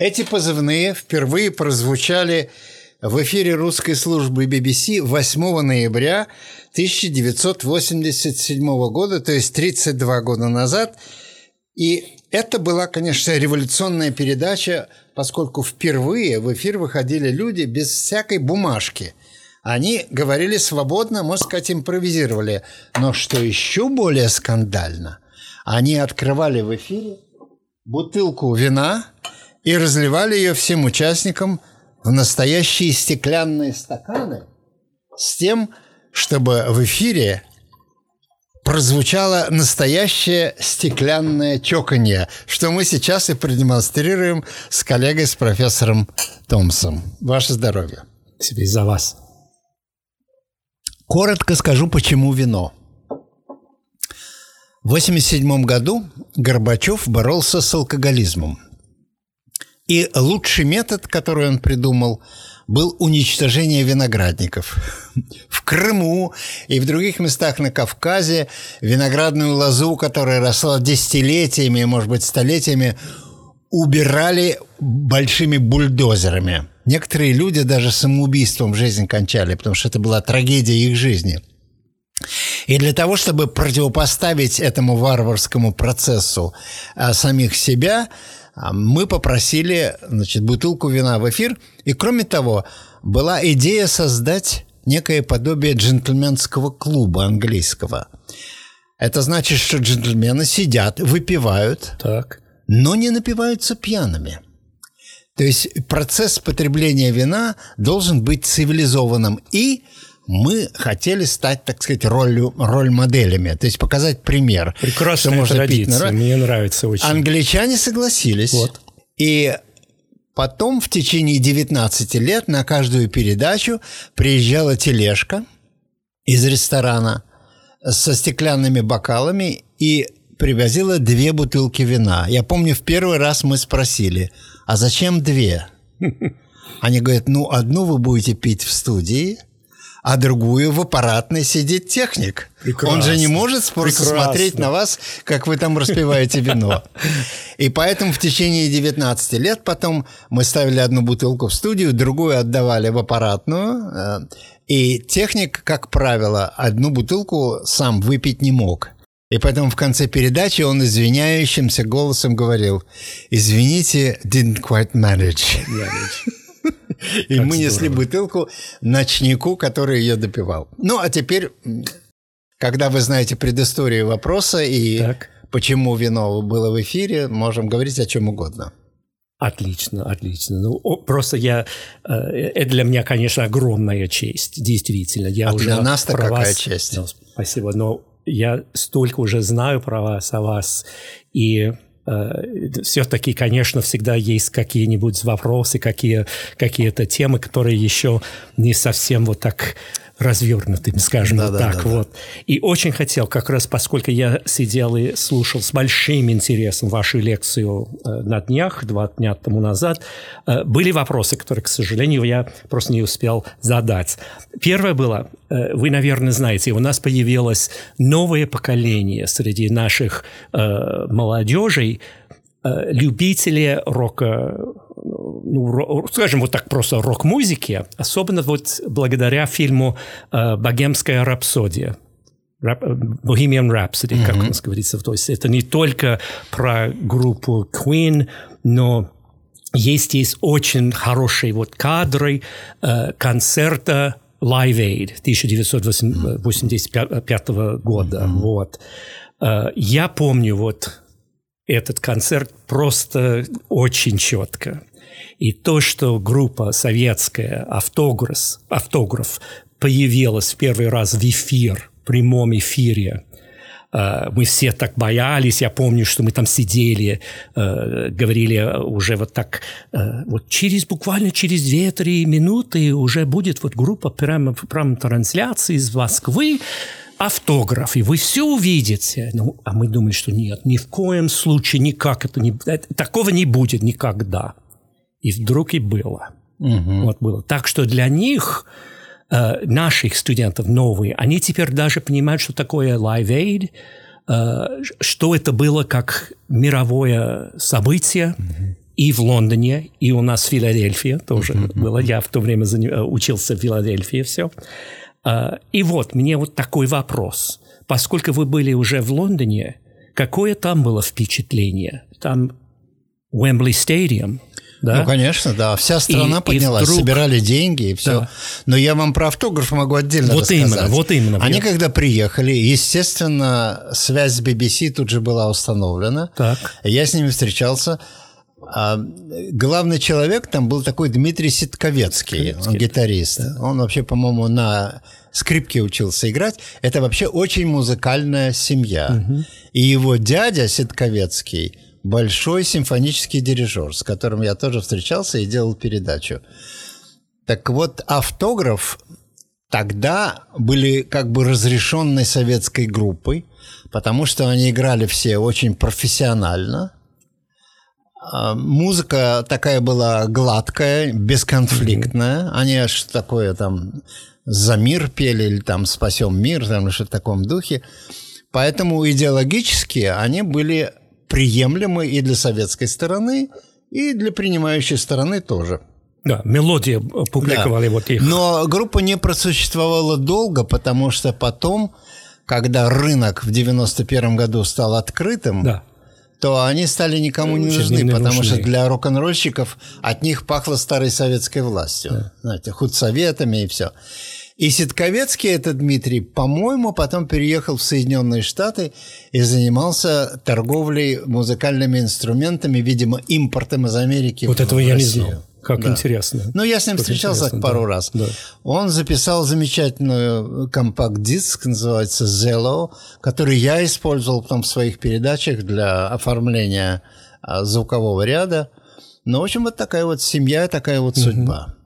Эти позывные впервые прозвучали в эфире русской службы BBC 8 ноября 1987 года, то есть 32 года назад. И это была, конечно, революционная передача, поскольку впервые в эфир выходили люди без всякой бумажки. Они говорили свободно, можно сказать, импровизировали. Но что еще более скандально, они открывали в эфире бутылку вина и разливали ее всем участникам в настоящие стеклянные стаканы с тем, чтобы в эфире прозвучало настоящее стеклянное чоканье, что мы сейчас и продемонстрируем с коллегой, с профессором Томсом. Ваше здоровье. Себе за вас. Коротко скажу, почему вино. В 1987 году Горбачев боролся с алкоголизмом – и лучший метод, который он придумал, был уничтожение виноградников. В Крыму и в других местах на Кавказе виноградную лозу, которая росла десятилетиями, может быть, столетиями, убирали большими бульдозерами. Некоторые люди даже самоубийством жизнь кончали, потому что это была трагедия их жизни. И для того, чтобы противопоставить этому варварскому процессу а, самих себя, мы попросили значит, бутылку вина в эфир. И кроме того, была идея создать некое подобие джентльменского клуба английского. Это значит, что джентльмены сидят, выпивают, так. но не напиваются пьяными. То есть процесс потребления вина должен быть цивилизованным и мы хотели стать, так сказать, ролью, роль моделями, то есть показать пример. Прекрасная можно традиция, пить мне нравится очень. Англичане согласились. Вот. И потом в течение 19 лет на каждую передачу приезжала тележка из ресторана со стеклянными бокалами и привозила две бутылки вина. Я помню, в первый раз мы спросили, а зачем две? Они говорят, ну, одну вы будете пить в студии – а другую в аппаратной сидит техник. Прекрасно. Он же не может просто Прекрасно. смотреть на вас, как вы там распиваете вино. И поэтому в течение 19 лет потом мы ставили одну бутылку в студию, другую отдавали в аппаратную. Э, и техник, как правило, одну бутылку сам выпить не мог. И поэтому в конце передачи он извиняющимся голосом говорил «Извините, didn't quite manage». И мы несли бутылку ночнику, который ее допивал. Ну, а теперь, когда вы знаете предысторию вопроса и так. почему вино было в эфире, можем говорить о чем угодно. Отлично, отлично. Ну, просто я... Э, это для меня, конечно, огромная честь, действительно. Я а уже для нас-то какая вас, честь? Ну, спасибо, но я столько уже знаю про вас, о вас, и Э, все-таки, конечно, всегда есть какие-нибудь вопросы, какие, какие-то темы, которые еще не совсем вот так развернутым, скажем да, вот да, так да, вот. И очень хотел, как раз поскольку я сидел и слушал с большим интересом вашу лекцию э, на днях, два дня тому назад, э, были вопросы, которые, к сожалению, я просто не успел задать. Первое было, э, вы, наверное, знаете, у нас появилось новое поколение среди наших молодежей, любители рока ну, скажем вот так просто рок-музыки, особенно вот благодаря фильму э, «Богемская рапсодия». Bohemian Rhapsody, mm-hmm. как у нас говорится. То есть это не только про группу Queen, но есть есть очень хорошие вот кадры э, концерта Live Aid 1985 года. Mm-hmm. Вот. Э, я помню вот этот концерт просто очень четко. И то, что группа советская «Автограф», «Автограф» появилась в первый раз в эфир, в прямом эфире, э, мы все так боялись, я помню, что мы там сидели, э, говорили уже вот так, э, вот через, буквально через 2-3 минуты уже будет вот группа прямо, прямо трансляции из Москвы, автограф, и вы все увидите. Ну, а мы думали, что нет, ни в коем случае никак это не... Такого не будет никогда. И вдруг и было. Угу. Вот было. Так что для них, э, наших студентов новые, они теперь даже понимают, что такое Live Aid, э, что это было как мировое событие, угу. и в Лондоне, и у нас в Филадельфии тоже mm-hmm. было. Я в то время учился в Филадельфии, все. И вот, мне вот такой вопрос. Поскольку вы были уже в Лондоне, какое там было впечатление? Там Уэмбли Стадиум, да? Ну, конечно, да. Вся страна и, поднялась, и вдруг... собирали деньги и все. Да. Но я вам про автограф могу отдельно вот рассказать. Именно, вот именно. Они я... когда приехали, естественно, связь с BBC тут же была установлена. Так. Я с ними встречался. А главный человек там был такой Дмитрий Ситковецкий, он гитарист. Да. Он вообще, по-моему, на скрипке учился играть. Это вообще очень музыкальная семья. Угу. И его дядя Ситковецкий – большой симфонический дирижер, с которым я тоже встречался и делал передачу. Так вот, автограф тогда были как бы разрешенной советской группой, потому что они играли все очень профессионально. А, музыка такая была гладкая, бесконфликтная. Они аж такое там «За мир» пели или там «Спасем мир», там что-то в таком духе. Поэтому идеологически они были приемлемы и для советской стороны, и для принимающей стороны тоже. Да, мелодии публиковали да. вот их. Но группа не просуществовала долго, потому что потом, когда рынок в 91 году стал открытым, да. то они стали никому не нужны, не потому нужны. что для рок-н-ролльщиков от них пахло старой советской властью. Да. Знаете, худсоветами и все. И Ситковецкий, этот Дмитрий, по-моему, потом переехал в Соединенные Штаты и занимался торговлей музыкальными инструментами, видимо, импортом из Америки. Вот этого я не знал. Как да. интересно. Ну, я с ним как встречался пару да. раз. Да. Он записал замечательную компакт-диск, называется Zello, который я использовал потом в своих передачах для оформления а, звукового ряда. Ну, в общем, вот такая вот семья, такая вот угу. судьба.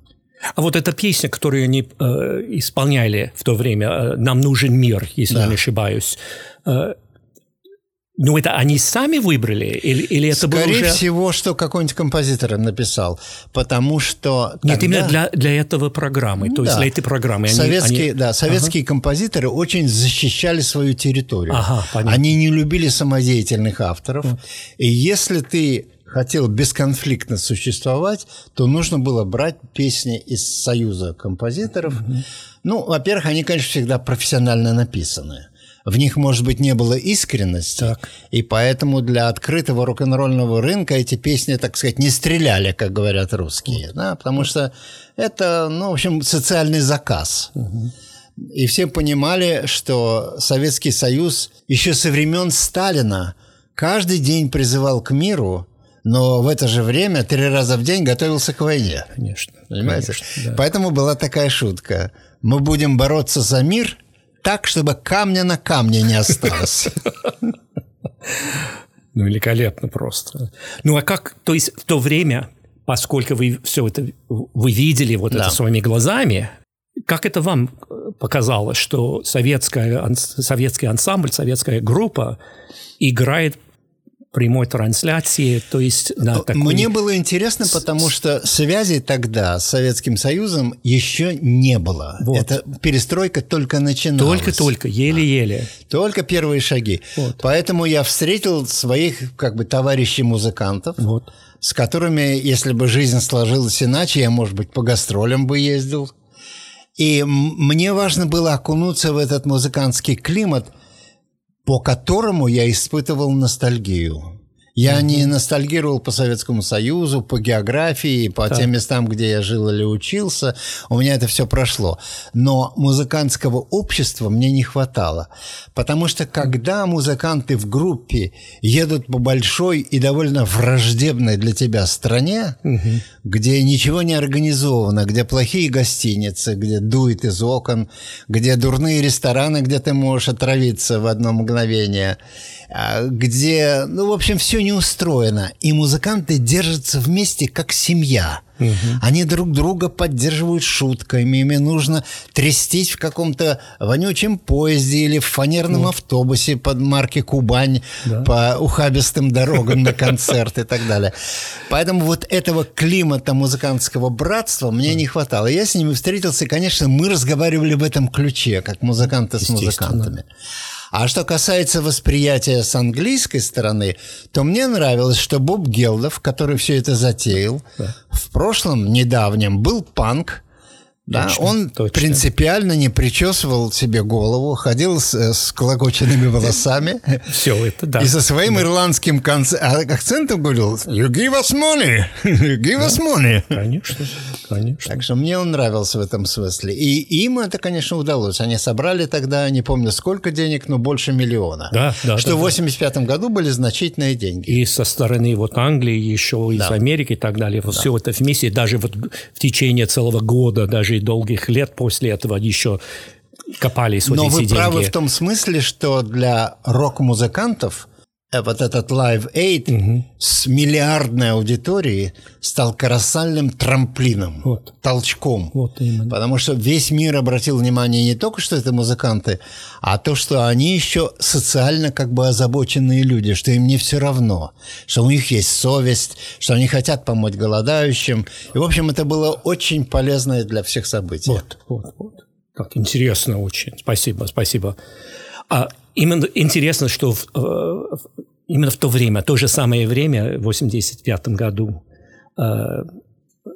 А вот эта песня, которую они э, исполняли в то время, э, «Нам нужен мир», если да. я не ошибаюсь, э, ну, это они сами выбрали? Или, или это Скорее было уже... всего, что какой-нибудь композитор им написал. Потому что Нет, тогда... именно для, для этого программы. Ну, то да. есть для этой программы. Они, советские, они... Да, советские ага. композиторы очень защищали свою территорию. Ага, понятно. Они не любили самодеятельных авторов. Mm. И если ты хотел бесконфликтно существовать, то нужно было брать песни из союза композиторов. Mm-hmm. Ну, во-первых, они, конечно, всегда профессионально написаны. В них, может быть, не было искренности, так. и поэтому для открытого рок-н-ролльного рынка эти песни, так сказать, не стреляли, как говорят русские, вот. да, потому что это, ну, в общем, социальный заказ. Угу. И все понимали, что Советский Союз еще со времен Сталина каждый день призывал к миру, но в это же время три раза в день готовился к войне. Конечно. Понимаете? Конечно, да. Поэтому была такая шутка. Мы будем бороться за мир так, чтобы камня на камне не осталось. Ну, великолепно просто. Ну, а как, то есть в то время, поскольку вы все это, вы видели вот да. это своими глазами, как это вам показалось, что советская, советский ансамбль, советская группа играет прямой трансляции, то есть на такой... Мне было интересно, потому что связи тогда с Советским Союзом еще не было. Вот. Это перестройка только начиналась. Только-только, еле-еле. Только первые шаги. Вот. Поэтому я встретил своих как бы товарищей-музыкантов, вот. с которыми, если бы жизнь сложилась иначе, я, может быть, по гастролям бы ездил. И мне важно было окунуться в этот музыкантский климат – по которому я испытывал ностальгию. Я не ностальгировал по Советскому Союзу, по географии, по так. тем местам, где я жил или учился. У меня это все прошло. Но музыкантского общества мне не хватало. Потому что когда музыканты в группе едут по большой и довольно враждебной для тебя стране, угу. где ничего не организовано, где плохие гостиницы, где дует из окон, где дурные рестораны, где ты можешь отравиться в одно мгновение – где, ну, в общем, все не устроено. И музыканты держатся вместе как семья. Угу. Они друг друга поддерживают шутками, ими нужно трястись в каком-то вонючем поезде или в фанерном ну. автобусе под марки «Кубань» да. по ухабистым дорогам на концерт и так далее. Поэтому вот этого климата музыкантского братства мне не хватало. Я с ними встретился, конечно, мы разговаривали в этом ключе, как музыканты с музыкантами. А что касается восприятия с английской стороны, то мне нравилось, что Боб Гелдов, который все это затеял, да. в прошлом недавнем был панк, да, точно, он точно. принципиально не причесывал себе голову, ходил с, с колокоченными волосами. Все это, да. И со своим ирландским а, акцентом говорил «You give us money! You give us money!» Конечно, конечно. Так что мне он нравился в этом смысле. И им это, конечно, удалось. Они собрали тогда, не помню сколько денег, но больше миллиона. Да, да. Что да, в 85 году были значительные деньги. И со стороны вот Англии, еще из. Америки и так далее. Да. все это вместе, даже вот в течение целого года, даже даже долгих лет после этого еще копались вот Но эти вы деньги. правы в том смысле, что для рок-музыкантов вот этот Live Aid угу. с миллиардной аудиторией стал колоссальным трамплином, вот. толчком. Вот именно. Потому что весь мир обратил внимание не только, что это музыканты, а то, что они еще социально как бы озабоченные люди, что им не все равно, что у них есть совесть, что они хотят помочь голодающим. И, в общем, это было очень полезное для всех событие. Вот, вот, вот. Так интересно очень. Спасибо, спасибо. А именно интересно, что в, э, именно в то время, то же самое время, в 85 году, э,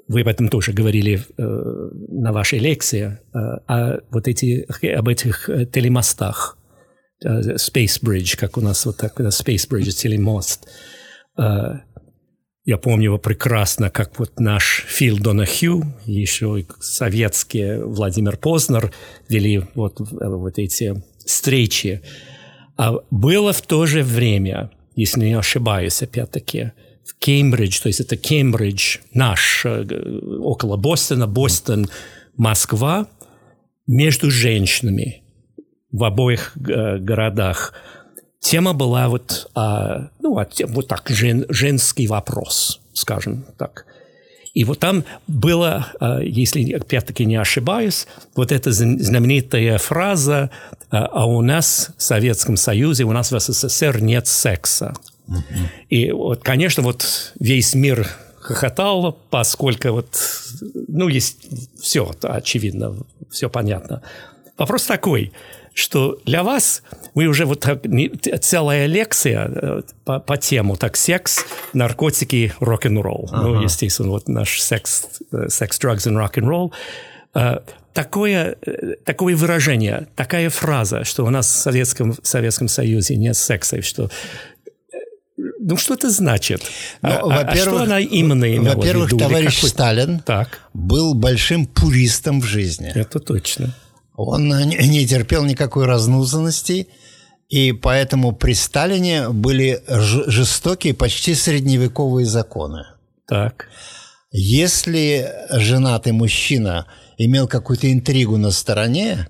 вы об этом тоже говорили э, на вашей лекции, о вот эти, об этих телемостах, Space Bridge, как у нас вот так, Space Bridge, телемост. Я помню его прекрасно, как вот наш Фил Донахью, еще и советские Владимир Познер вели вот, вот эти встречи. А было в то же время, если не ошибаюсь, опять-таки, в Кембридж, то есть это Кембридж наш, э, около Бостона, Бостон, Москва, между женщинами в обоих э, городах – Тема была вот, а, ну, а, вот так, жен, женский вопрос, скажем так. И вот там было, а, если опять-таки не ошибаюсь, вот эта знаменитая фраза «А у нас в Советском Союзе, у нас в СССР нет секса». И вот, конечно, вот весь мир хохотал, поскольку вот, ну, есть все, очевидно, все понятно. Вопрос такой – что для вас вы уже вот так, целая лекция э, по, по тему, так, секс, наркотики, рок-н-ролл. Ну, ага. Ну, естественно, вот наш секс, секс, drugs and rock-and-roll. Э, такое, э, такое выражение, такая фраза, что у нас в Советском, в Советском Союзе нет секса, что ну, что это значит? Ну, а, во-первых, а что она именно имела Во-первых, товарищ Сталин так. был большим пуристом в жизни. Это точно. Он не терпел никакой разнузанности, и поэтому при Сталине были жестокие, почти средневековые законы. Так. Если женатый мужчина имел какую-то интригу на стороне,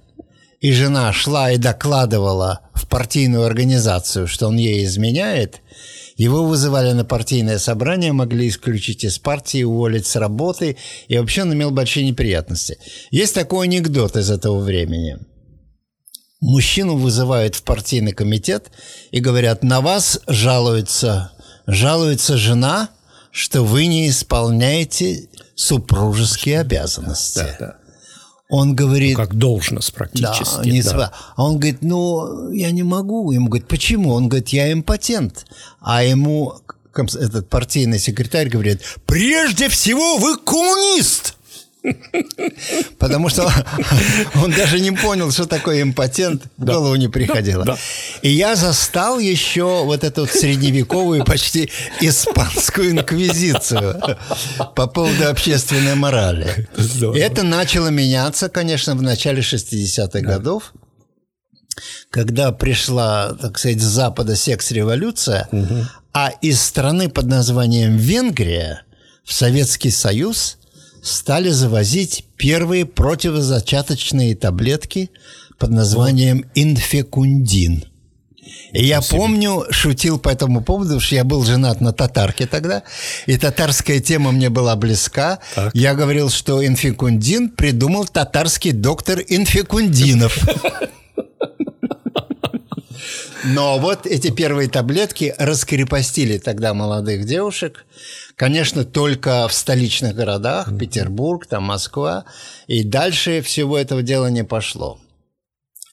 и жена шла и докладывала в партийную организацию, что он ей изменяет, его вызывали на партийное собрание, могли исключить из партии, уволить с работы, и вообще он имел большие неприятности. Есть такой анекдот из этого времени. Мужчину вызывают в партийный комитет и говорят, на вас жалуется, жалуется жена, что вы не исполняете супружеские обязанности. Да, да. Он говорит... Ну, как должность практически. Да, не да. А он говорит, ну, я не могу. Ему говорит, почему? Он говорит, я импотент. А ему этот партийный секретарь говорит, прежде всего вы коммунист. Потому что он даже не понял, что такое импотент, в голову не приходило. И я застал еще вот эту средневековую, почти испанскую инквизицию по поводу общественной морали. Это начало меняться, конечно, в начале 60-х годов когда пришла, так сказать, с Запада секс-революция, а из страны под названием Венгрия в Советский Союз стали завозить первые противозачаточные таблетки под названием инфекундин. И я Спасибо. помню, шутил по этому поводу, потому что я был женат на татарке тогда, и татарская тема мне была близка. Так. Я говорил, что инфекундин придумал татарский доктор Инфекундинов. Но вот эти первые таблетки раскрепостили тогда молодых девушек. Конечно, только в столичных городах, Петербург, там Москва. И дальше всего этого дела не пошло.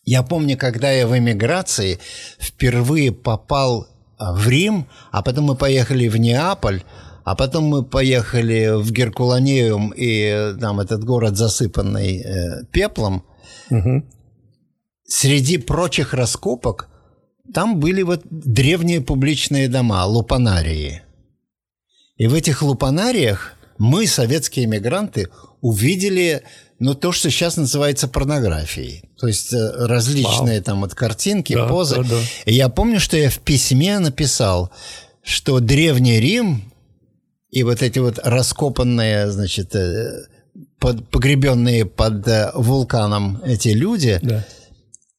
Я помню, когда я в эмиграции впервые попал в Рим, а потом мы поехали в Неаполь, а потом мы поехали в Геркуланеум, и там этот город засыпанный э, пеплом. Угу. Среди прочих раскопок там были вот древние публичные дома, лупанарии. И в этих лупанариях мы, советские иммигранты, увидели ну, то, что сейчас называется порнографией. То есть э, различные Вау. там вот картинки, да, позы. Да, да. И я помню, что я в письме написал, что Древний Рим и вот эти вот раскопанные, значит, э, под, погребенные под э, вулканом эти люди, да.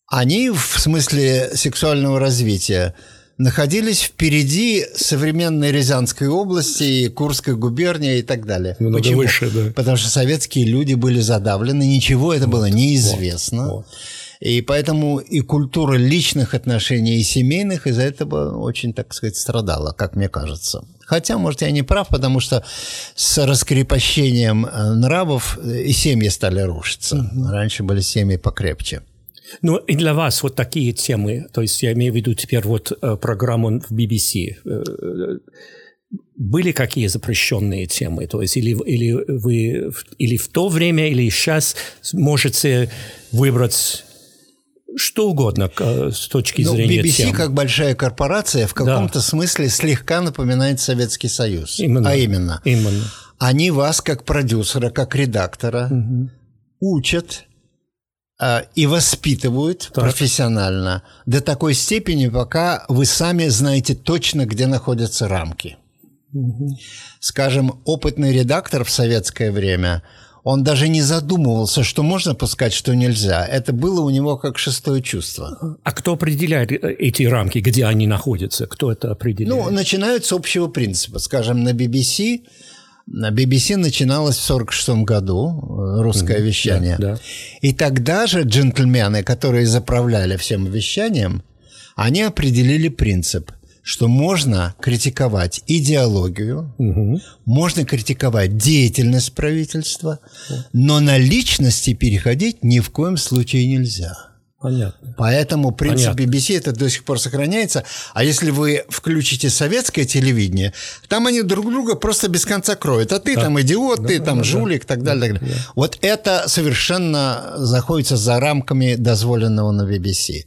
Они в смысле сексуального развития находились впереди современной Рязанской области и Курской губернии и так далее. Много Почему? выше, да. Потому что советские люди были задавлены, ничего это вот, было неизвестно. Вот, вот. И поэтому и культура личных отношений и семейных из-за этого очень, так сказать, страдала, как мне кажется. Хотя, может, я не прав, потому что с раскрепощением э, нравов э, и семьи стали рушиться. Mm-hmm. Раньше были семьи покрепче. Ну, и для вас вот такие темы, то есть я имею в виду теперь вот э, программу в BBC, были какие запрещенные темы? То есть или, или вы или в то время, или сейчас можете выбрать что угодно э, с точки ну, зрения BBC тем. как большая корпорация в каком-то да. смысле слегка напоминает Советский Союз. Именно. А именно. Именно. Они вас как продюсера, как редактора угу. учат э, и воспитывают так. профессионально до такой степени, пока вы сами знаете точно, где находятся рамки. Угу. Скажем, опытный редактор в советское время – он даже не задумывался, что можно пускать, что нельзя. Это было у него как шестое чувство. А кто определяет э, эти рамки, где они находятся? Кто это определяет? Ну, начинают с общего принципа. Скажем, на BBC BBC начиналось в 1946 году э, русское mm-hmm. вещание. Да, да. И тогда же джентльмены, которые заправляли всем вещанием, они определили принцип – что можно критиковать идеологию, угу. можно критиковать деятельность правительства, но на личности переходить ни в коем случае нельзя. Понятно. Поэтому принцип Понятно. BBC это до сих пор сохраняется. А если вы включите советское телевидение, там они друг друга просто без конца кроют. А ты да. там идиот, да, ты да, там да, жулик и так далее. Да, так далее. Да. Вот это совершенно заходится за рамками дозволенного на BBC.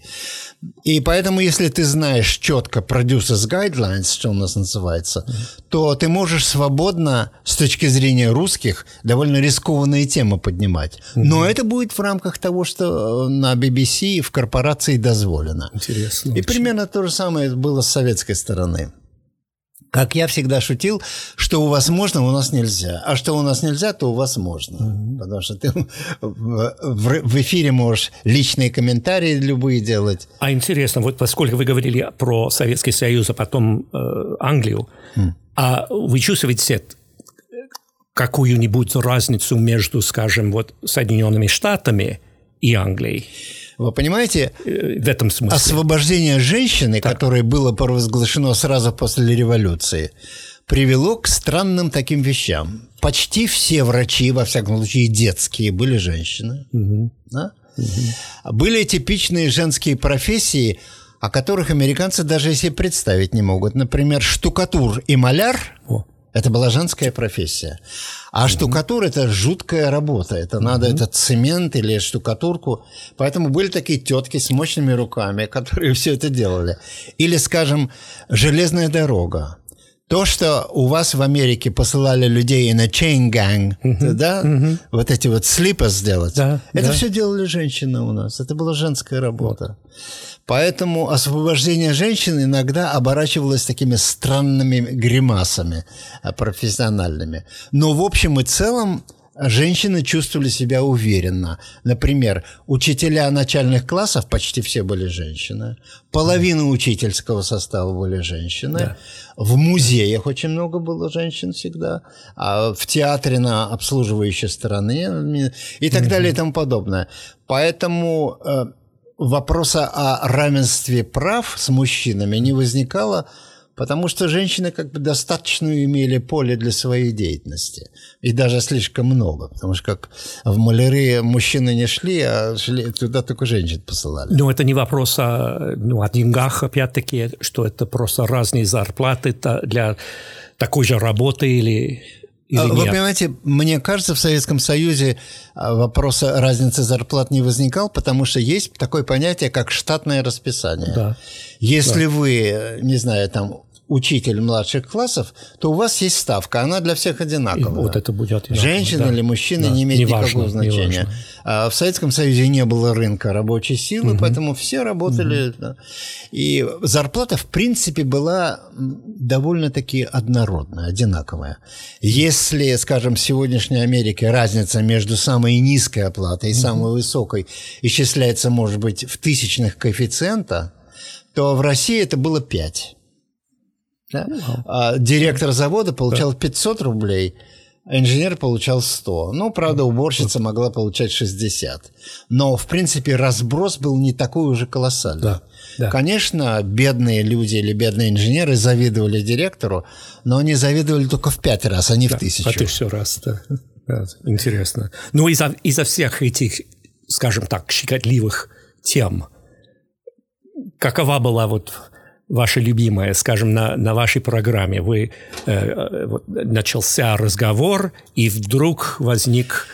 И поэтому, если ты знаешь четко producers guidelines, что у нас называется, mm-hmm. то ты можешь свободно, с точки зрения русских, довольно рискованные темы поднимать. Mm-hmm. Но это будет в рамках того, что э, на BBC в корпорации дозволено. Интересно. И примерно то же самое было с советской стороны. Как я всегда шутил, что у вас можно, у нас нельзя. А что у нас нельзя, то у вас можно. Mm-hmm. Потому что ты в, в эфире можешь личные комментарии любые делать. А интересно, вот поскольку вы говорили про Советский Союз, а потом э, Англию, mm. а вы чувствуете какую-нибудь разницу между, скажем, вот Соединенными Штатами и Англией? Вы понимаете, в этом смысле. освобождение женщины, так. которое было провозглашено сразу после революции, привело к странным таким вещам. Почти все врачи, во всяком случае детские, были женщины. Угу. Да? Угу. Были типичные женские профессии, о которых американцы даже себе представить не могут. Например, штукатур и маляр. О. Это была женская профессия. А штукатура – это жуткая работа. Это угу. надо этот цемент или штукатурку. Поэтому были такие тетки с мощными руками, которые все это делали. Или, скажем, железная дорога. То, что у вас в Америке посылали людей на chain gang, uh-huh. да, uh-huh. вот эти вот слипы сделать, да, это да. все делали женщины у нас. Это была женская работа. Поэтому освобождение женщин иногда оборачивалось такими странными гримасами э, профессиональными. Но в общем и целом женщины чувствовали себя уверенно. Например, учителя начальных классов почти все были женщины, половина учительского состава были женщины, да. в музеях очень много было женщин всегда, а в театре на обслуживающей стороне и так далее и тому подобное. Поэтому э, вопроса о равенстве прав с мужчинами не возникало, потому что женщины как бы достаточно имели поле для своей деятельности. И даже слишком много, потому что как в маляры мужчины не шли, а шли, туда только женщин посылали. Но это не вопрос о, ну, о деньгах, опять-таки, что это просто разные зарплаты для такой же работы или или Вы нет? понимаете, мне кажется, в Советском Союзе а, вопроса разницы зарплат не возникал, потому что есть такое понятие, как штатное расписание. Да. Если да. вы, не знаю, там учитель младших классов, то у вас есть ставка, она для всех одинаковая. И вот это будет одинаково, Женщина да. или мужчина да. не имеет не никакого важно, значения. Не а в Советском Союзе не было рынка рабочей силы, угу. поэтому все работали. Угу. Да. И зарплата, в принципе, была довольно-таки однородная, одинаковая. Если, скажем, в сегодняшней Америке разница между самой низкой оплатой и угу. самой высокой исчисляется, может быть, в тысячных коэффициента, то в России это было 5. Да? А директор завода получал 500 рублей, а инженер получал 100. Ну, правда, уборщица могла получать 60. Но, в принципе, разброс был не такой уже колоссальный. Да, да. Конечно, бедные люди или бедные инженеры завидовали директору, но они завидовали только в пять раз, а не да, в тысячу. А тысячу раз, да. да интересно. Ну, из-за из всех этих, скажем так, щекотливых тем, какова была вот ваше любимое, скажем, на, на вашей программе? Вы э, вот, начался разговор, и вдруг возник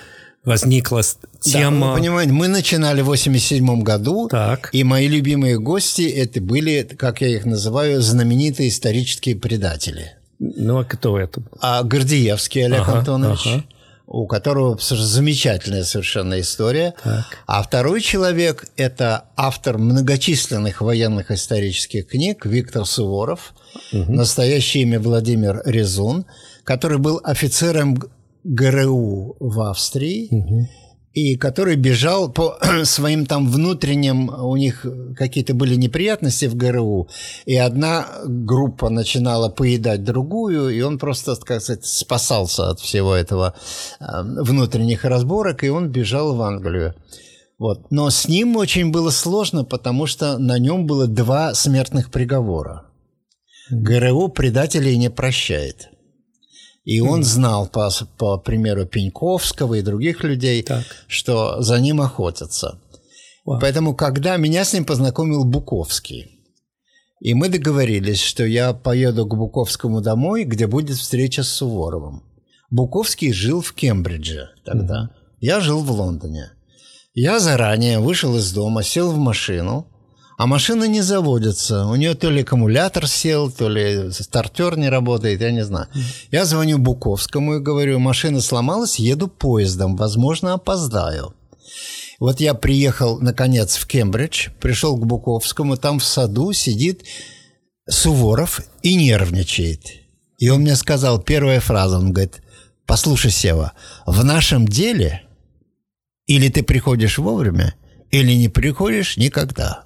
возникла тема... Да, вы понимаете, мы начинали в 87 году, так. и мои любимые гости это были, как я их называю, знаменитые исторические предатели. Ну, а кто это? А Гордеевский Олег ага, Антонович. Ага у которого замечательная совершенно история. Так. А второй человек – это автор многочисленных военных исторических книг Виктор Суворов, угу. настоящее имя Владимир Резун, который был офицером ГРУ в Австрии. Угу и который бежал по своим там внутренним, у них какие-то были неприятности в ГРУ, и одна группа начинала поедать другую, и он просто, как сказать, спасался от всего этого э, внутренних разборок, и он бежал в Англию. Вот. Но с ним очень было сложно, потому что на нем было два смертных приговора. ГРУ предателей не прощает. И он знал, по, по примеру Пеньковского и других людей, так. что за ним охотятся. Вау. Поэтому, когда меня с ним познакомил Буковский, и мы договорились, что я поеду к Буковскому домой, где будет встреча с Суворовым. Буковский жил в Кембридже тогда. Mm-hmm. Я жил в Лондоне. Я заранее вышел из дома, сел в машину – а машина не заводится. У нее то ли аккумулятор сел, то ли стартер не работает, я не знаю. Я звоню Буковскому и говорю, машина сломалась, еду поездом, возможно, опоздаю. Вот я приехал, наконец, в Кембридж, пришел к Буковскому, там в саду сидит Суворов и нервничает. И он мне сказал, первая фраза, он говорит, послушай, Сева, в нашем деле или ты приходишь вовремя, или не приходишь никогда.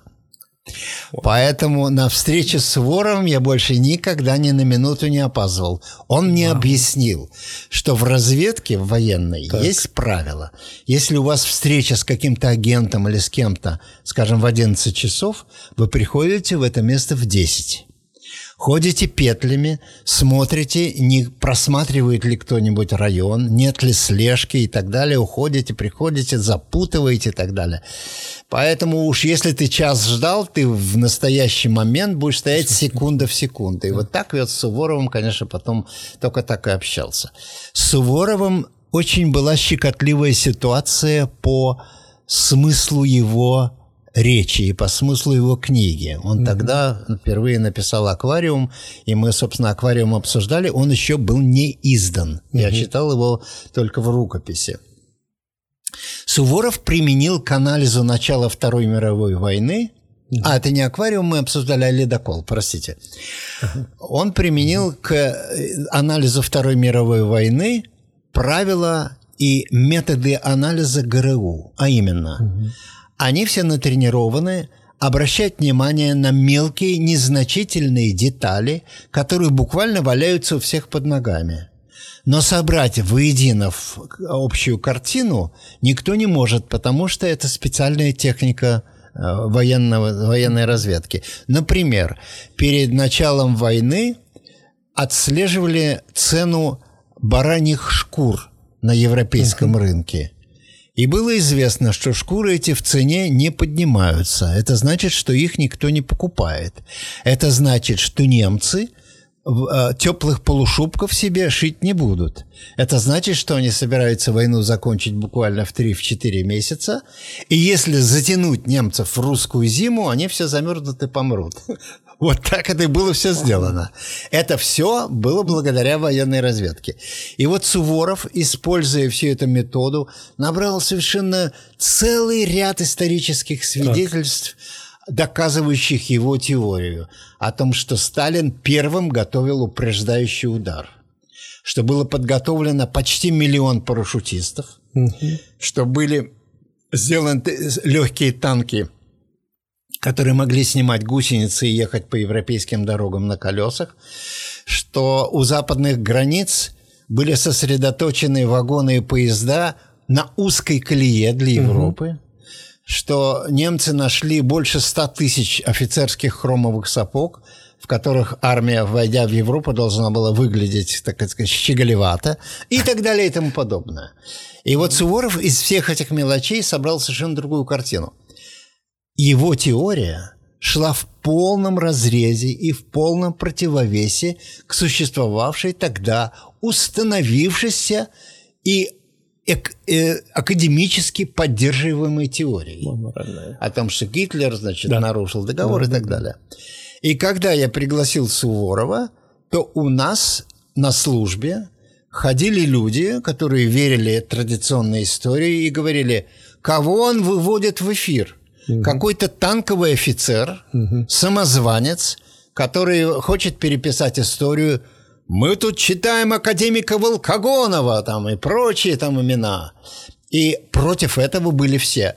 Поэтому на встрече с Суворовым я больше никогда ни на минуту не опаздывал. Он мне Вау. объяснил, что в разведке в военной так. есть правило. Если у вас встреча с каким-то агентом или с кем-то, скажем, в 11 часов, вы приходите в это место в 10 ходите петлями, смотрите, не просматривает ли кто-нибудь район, нет ли слежки и так далее, уходите, приходите, запутываете и так далее. Поэтому уж если ты час ждал, ты в настоящий момент будешь стоять секунда в секунду. И вот так вот с Суворовым, конечно, потом только так и общался. С Суворовым очень была щекотливая ситуация по смыслу его речи и по смыслу его книги. Он mm-hmm. тогда впервые написал «Аквариум», и мы, собственно, «Аквариум» обсуждали. Он еще был не издан. Mm-hmm. Я читал его только в рукописи. Суворов применил к анализу начала Второй мировой войны mm-hmm. А, это не аквариум, мы обсуждали, а ледокол, простите. Uh-huh. Он применил к э, анализу Второй мировой войны правила и методы анализа ГРУ, а именно угу. Они все натренированы обращать внимание на мелкие, незначительные детали, которые буквально валяются у всех под ногами. Но собрать воедино общую картину никто не может, потому что это специальная техника военного, военной разведки. Например, перед началом войны отслеживали цену бараньих шкур на европейском uh-huh. рынке. И было известно, что шкуры эти в цене не поднимаются. Это значит, что их никто не покупает. Это значит, что немцы э, теплых полушубков себе шить не будут. Это значит, что они собираются войну закончить буквально в 3-4 месяца. И если затянуть немцев в русскую зиму, они все замерзнут и помрут. Вот так это и было все сделано. Это все было благодаря военной разведке. И вот Суворов, используя всю эту методу, набрал совершенно целый ряд исторических свидетельств, так. доказывающих его теорию о том, что Сталин первым готовил упреждающий удар, что было подготовлено почти миллион парашютистов, угу. что были сделаны легкие танки – которые могли снимать гусеницы и ехать по европейским дорогам на колесах, что у западных границ были сосредоточены вагоны и поезда на узкой колее для Европы, угу. что немцы нашли больше ста тысяч офицерских хромовых сапог, в которых армия, войдя в Европу, должна была выглядеть, так сказать, щеголевато, и так далее и тому подобное. И вот Суворов из всех этих мелочей собрал совершенно другую картину – его теория шла в полном разрезе и в полном противовесе к существовавшей тогда установившейся и эк, э, академически поддерживаемой теории о том, что Гитлер, значит, да. нарушил договор да, и так да. далее. И когда я пригласил Суворова, то у нас на службе ходили люди, которые верили традиционной истории и говорили, кого он выводит в эфир – угу. какой-то танковый офицер, угу. самозванец, который хочет переписать историю. Мы тут читаем академика Волкогонова там и прочие там имена. И против этого были все.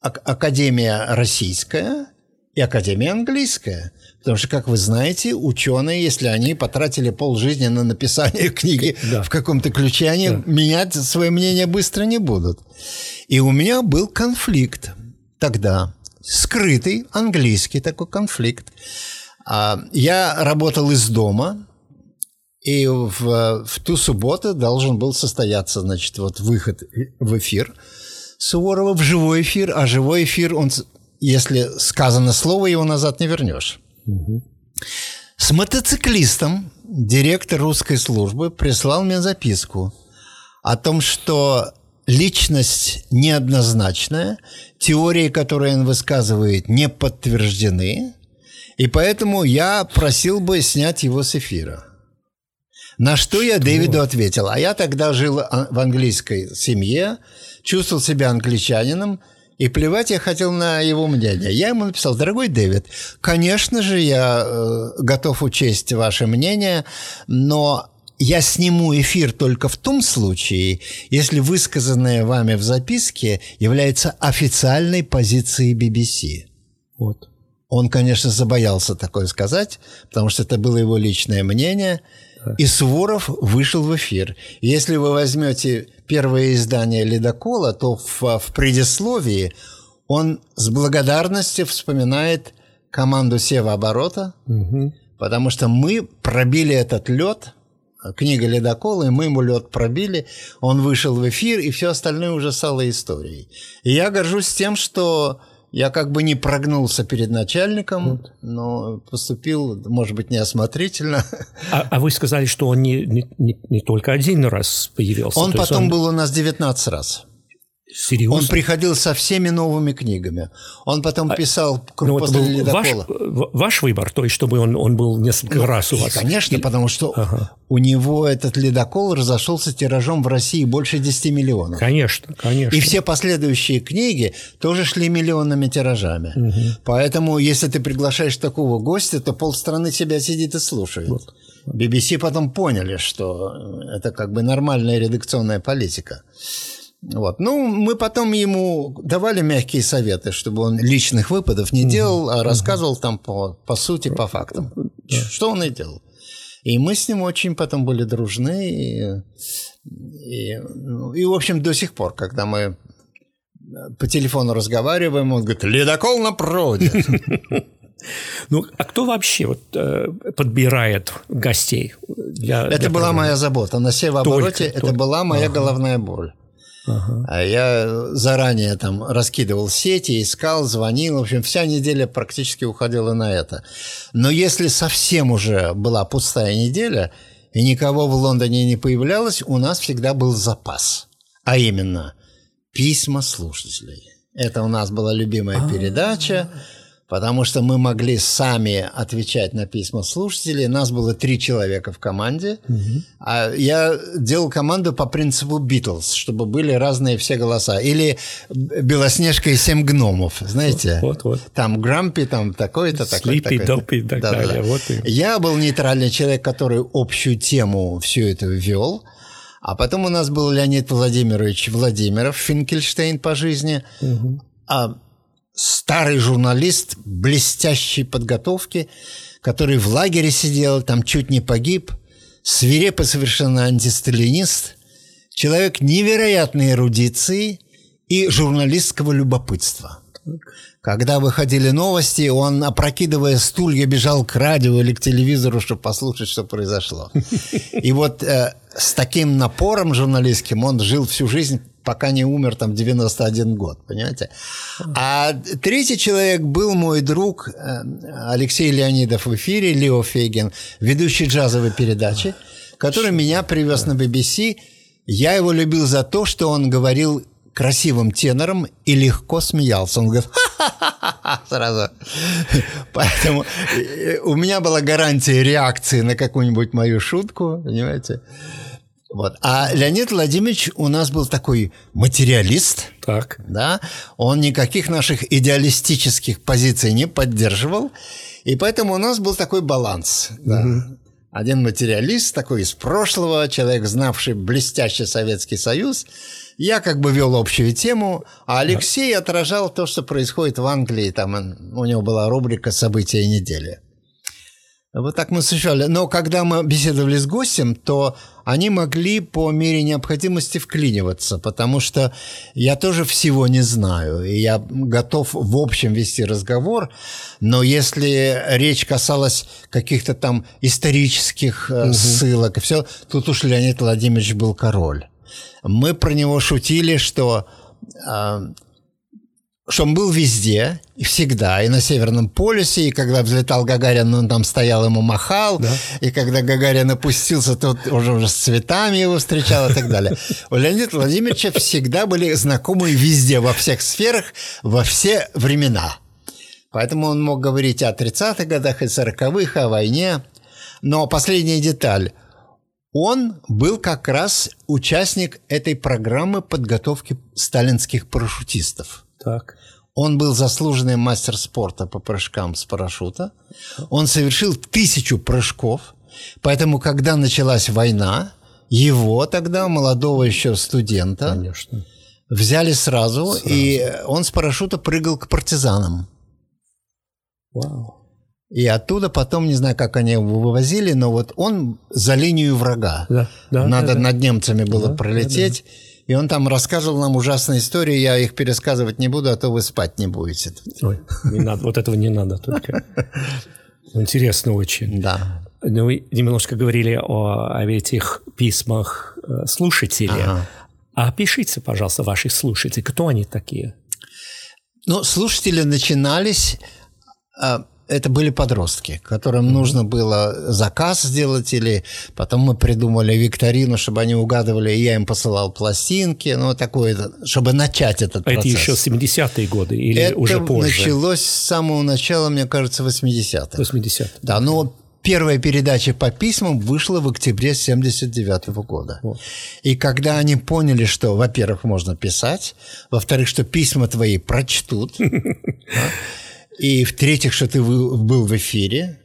Академия российская и Академия английская. Потому что, как вы знаете, ученые, если они потратили полжизни на написание книги да. в каком-то ключе, они да. менять свое мнение быстро не будут. И у меня был конфликт тогда скрытый английский такой конфликт. А, я работал из дома, и в, в ту субботу должен был состояться, значит, вот выход в эфир Суворова в живой эфир, а живой эфир, он, если сказано слово, его назад не вернешь. Угу. С мотоциклистом директор русской службы прислал мне записку о том, что личность неоднозначная, теории, которые он высказывает, не подтверждены, и поэтому я просил бы снять его с эфира. На что я Дэвиду ответил? А я тогда жил а, в английской семье, чувствовал себя англичанином, и плевать я хотел на его мнение. Я ему написал, дорогой Дэвид, конечно же, я э, готов учесть ваше мнение, но я сниму эфир только в том случае, если высказанное вами в записке является официальной позицией BBC. Вот. Он, конечно, забоялся такое сказать, потому что это было его личное мнение. И Суворов вышел в эфир. Если вы возьмете первое издание «Ледокола», то в, в предисловии он с благодарностью вспоминает команду Сева-оборота, угу. потому что мы пробили этот лед – книга «Ледокол», и мы ему лед пробили, он вышел в эфир, и все остальное уже стало историей. И я горжусь тем, что я как бы не прогнулся перед начальником, вот. но поступил, может быть, неосмотрительно. А, а вы сказали, что он не, не, не только один раз появился? Он потом он... был у нас 19 раз. Серьезно? Он приходил со всеми новыми книгами. Он потом а, писал а, ну, после ледокола. Ваш, ваш выбор, то есть чтобы он, он был несколько ну, раз у вас? Конечно, и... потому что ага. у него этот ледокол разошелся тиражом в России больше 10 миллионов. Конечно, конечно. И все последующие книги тоже шли миллионными тиражами. Угу. Поэтому, если ты приглашаешь такого гостя, то полстраны тебя сидит и слушает. Вот. BBC потом поняли, что это как бы нормальная редакционная политика. Вот. Ну, мы потом ему давали мягкие советы, чтобы он личных выпадов не делал, а рассказывал там по, по сути, по фактам. Что он и делал. И мы с ним очень потом были дружны. И, и, и, в общем, до сих пор, когда мы по телефону разговариваем, он говорит, ледокол на проводе. Ну, а кто вообще вот, э, подбирает гостей? Для, это для была моя забота. На севообороте это только. была моя ага. головная боль. Ага. А я заранее там раскидывал сети, искал, звонил. В общем, вся неделя практически уходила на это. Но если совсем уже была пустая неделя, и никого в Лондоне не появлялось, у нас всегда был запас. А именно, письма слушателей. Это у нас была любимая а. передача потому что мы могли сами отвечать на письма слушателей. Нас было три человека в команде. Угу. А я делал команду по принципу Битлз, чтобы были разные все голоса. Или Белоснежка и семь гномов, знаете? Вот, вот. Там Грампи, там такой-то, такой-то. Слипи, Допи и так да, далее. Да. Вот и... Я был нейтральный человек, который общую тему все это вел. А потом у нас был Леонид Владимирович Владимиров, Финкельштейн по жизни. Угу. А старый журналист блестящей подготовки, который в лагере сидел, там чуть не погиб, свирепо совершенно антисталинист, человек невероятной эрудиции и журналистского любопытства. Когда выходили новости, он, опрокидывая стулья, бежал к радио или к телевизору, чтобы послушать, что произошло. И вот э, с таким напором журналистским он жил всю жизнь пока не умер там 91 год, понимаете? А третий человек был мой друг э, Алексей Леонидов в эфире, Лео Фейген, ведущий джазовой передачи, который меня привез на BBC. Я его любил за то, что он говорил красивым тенором и легко смеялся. Он говорит, ха-ха-ха, сразу. Поэтому э, у меня была гарантия реакции на какую-нибудь мою шутку, понимаете? Вот. А Леонид Владимирович у нас был такой материалист. Так. Да? Он никаких наших идеалистических позиций не поддерживал. И поэтому у нас был такой баланс. Да. Угу. Один материалист, такой из прошлого, человек, знавший блестящий Советский Союз. Я как бы вел общую тему, а Алексей да. отражал то, что происходит в Англии. Там у него была рубрика «События недели». Вот так мы существовали. Но когда мы беседовали с гостем, то они могли по мере необходимости вклиниваться, потому что я тоже всего не знаю, и я готов в общем вести разговор, но если речь касалась каких-то там исторических угу. ссылок и все, тут уж Леонид Владимирович был король. Мы про него шутили, что а, что он был везде и всегда, и на Северном полюсе, и когда взлетал Гагарин, он там стоял, ему махал, да. и когда Гагарин опустился, тот уже, уже с цветами его встречал и так далее. У Леонида Владимировича всегда были знакомые везде, во всех сферах, во все времена. Поэтому он мог говорить о 30-х годах и 40-х, о войне. Но последняя деталь. Он был как раз участник этой программы подготовки сталинских парашютистов. Так. Он был заслуженный мастер спорта по прыжкам с парашюта. Он совершил тысячу прыжков. Поэтому, когда началась война, его тогда, молодого еще студента, Конечно. взяли сразу, сразу, и он с парашюта прыгал к партизанам. Вау. И оттуда потом, не знаю, как они его вывозили, но вот он за линию врага. Да, да, Надо да, над немцами было да, пролететь. Да, да. И он там рассказывал нам ужасные истории, я их пересказывать не буду, а то вы спать не будете. Ой, не надо, вот этого не надо только. Интересно очень. Да. Ну, вы немножко говорили о, о этих письмах э, слушателей. Ага. А опишите, пожалуйста, ваших слушателей. Кто они такие? Ну, слушатели начинались а, это были подростки, которым нужно было заказ сделать, или потом мы придумали викторину, чтобы они угадывали, и я им посылал пластинки, ну, такое, чтобы начать этот а процесс. Это еще 70-е годы или это уже позже? Началось с самого начала, мне кажется, 80-х. 80-х. Да, но первая передача по письмам вышла в октябре 79 -го года. Вот. И когда они поняли, что, во-первых, можно писать, во-вторых, что письма твои прочтут, и в-третьих, что ты был в эфире,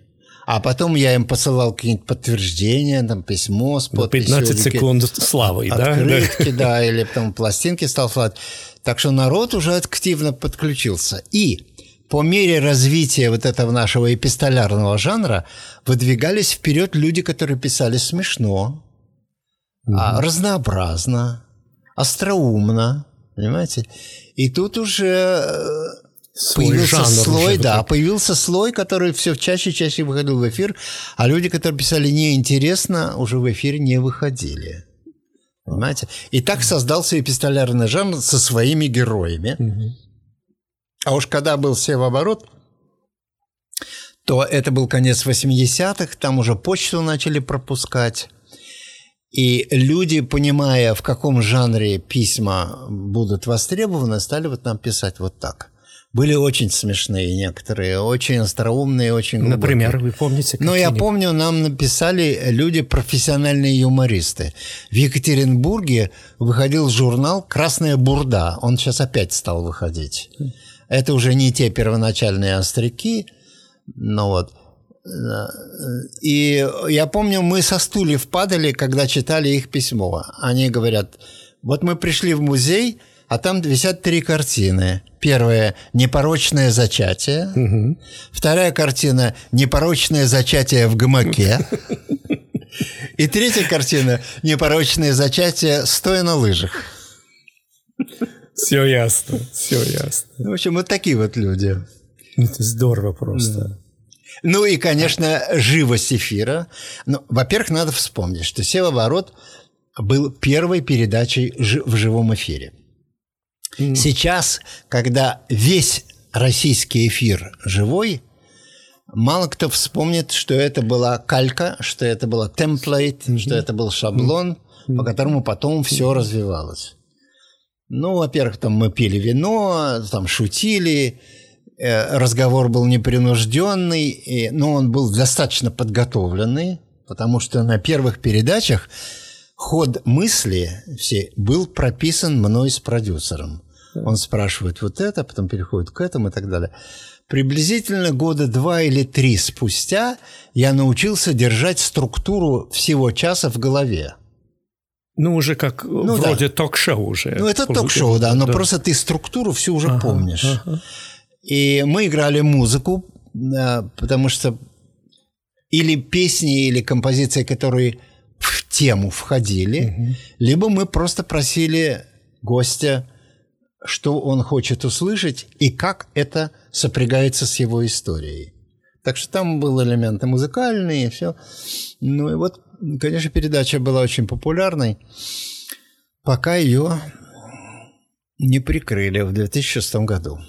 а потом я им посылал какие-нибудь подтверждения, там письмо с подписью. 15 секунд славы, да? Открытки, да, или там пластинки стал слать. Так что народ уже активно подключился. И по мере развития вот этого нашего эпистолярного жанра выдвигались вперед люди, которые писали смешно, угу. разнообразно, остроумно, Понимаете? И тут уже э, Свой появился слой, да, такой. появился слой, который все чаще и чаще выходил в эфир, а люди, которые писали неинтересно, уже в эфир не выходили. Понимаете? И так создался эпистолярный жанр со своими героями. А уж когда был севооборот, то это был конец 80-х, там уже почту начали пропускать. И люди, понимая, в каком жанре письма будут востребованы, стали вот нам писать вот так. Были очень смешные некоторые, очень остроумные, очень глубокие. Например, вы помните? Ну, я помню, нам написали люди профессиональные юмористы. В Екатеринбурге выходил журнал «Красная бурда». Он сейчас опять стал выходить. Это уже не те первоначальные остряки, но вот. И я помню, мы со стульев падали, когда читали их письмо. Они говорят, вот мы пришли в музей – а там висят три картины. Первая – «Непорочное зачатие». Угу. Вторая картина – «Непорочное зачатие в гамаке». И третья картина – «Непорочное зачатие, стоя на лыжах». Все ясно, все ясно. В общем, вот такие вот люди. Это здорово просто. Ну и, конечно, живость эфира. Ну, во-первых, надо вспомнить, что «Севоворот» был первой передачей в живом эфире. Mm. Сейчас, когда весь российский эфир живой, мало кто вспомнит, что это была калька, что это была темплейт, mm-hmm. что это был шаблон, mm-hmm. по которому потом все развивалось. Ну, во-первых, там мы пили вино, там шутили, э, разговор был непринужденный, но он был достаточно подготовленный, потому что на первых передачах ход мысли все был прописан мной с продюсером. Он спрашивает вот это, потом переходит к этому и так далее. Приблизительно года два или три спустя я научился держать структуру всего часа в голове. Ну, уже как ну, вроде да. ток-шоу уже. Ну, это ток-шоу, да, но да. просто ты структуру всю уже ага, помнишь. Ага. И мы играли музыку, потому что или песни, или композиции, которые тему входили, угу. либо мы просто просили гостя что он хочет услышать и как это сопрягается с его историей. Так что там был элементы музыкальные и все. Ну и вот, конечно, передача была очень популярной, пока ее не прикрыли в 2006 году.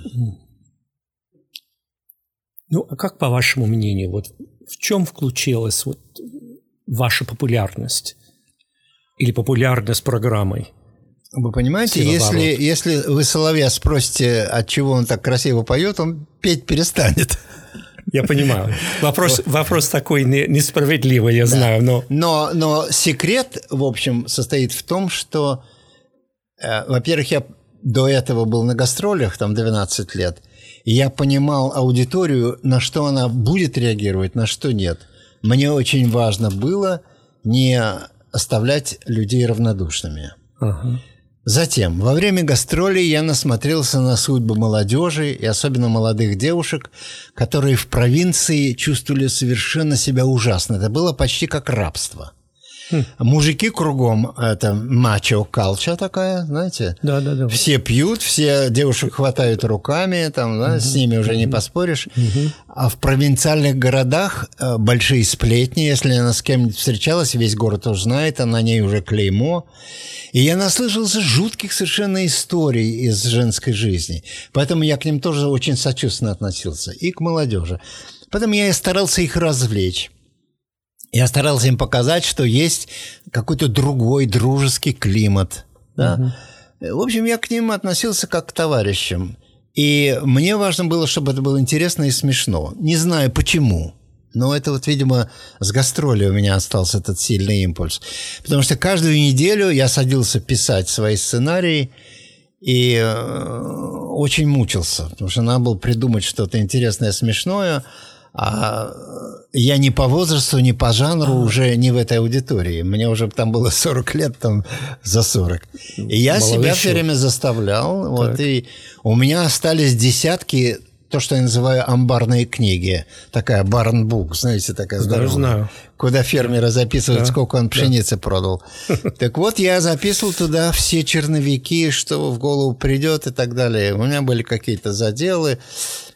Ну, а как, по вашему мнению, вот в чем включилась вот ваша популярность или популярность программой? Вы понимаете, если, если вы Соловья спросите, от чего он так красиво поет, он петь перестанет. Я понимаю. Вопрос, вопрос такой несправедливый, я да. знаю, но... но... Но секрет, в общем, состоит в том, что, э, во-первых, я до этого был на гастролях, там 12 лет, и я понимал аудиторию, на что она будет реагировать, на что нет. Мне очень важно было не оставлять людей равнодушными. Ага. Затем, во время гастролей я насмотрелся на судьбы молодежи и особенно молодых девушек, которые в провинции чувствовали совершенно себя ужасно. Это было почти как рабство. Хм. Мужики кругом, это мачо калча такая, знаете? Да, да, да. Все пьют, все девушек хватают руками, там, да, угу. с ними уже не поспоришь. Угу. А в провинциальных городах э, большие сплетни, если она с кем-нибудь встречалась, весь город уже знает, а на ней уже клеймо. И я наслышался жутких совершенно историй из женской жизни. Поэтому я к ним тоже очень сочувственно относился. И к молодежи. Поэтому я и старался их развлечь. Я старался им показать, что есть какой-то другой дружеский климат. Да? Угу. В общем, я к ним относился как к товарищам. И мне важно было, чтобы это было интересно и смешно. Не знаю почему. Но это вот, видимо, с гастроли у меня остался этот сильный импульс. Потому что каждую неделю я садился писать свои сценарии и э, очень мучился. Потому что надо было придумать что-то интересное, смешное. А я ни по возрасту, ни по жанру уже не в этой аудитории. Мне уже там было 40 лет, там за 40. И я Молодой себя все время заставлял. Вот, и у меня остались десятки то, что я называю амбарные книги. Такая барнбук, знаете, такая здоровая. Да, знаю. Куда фермеры записывают, да, сколько он пшеницы да. продал. Так вот, я записывал туда все черновики, что в голову придет и так далее. У меня были какие-то заделы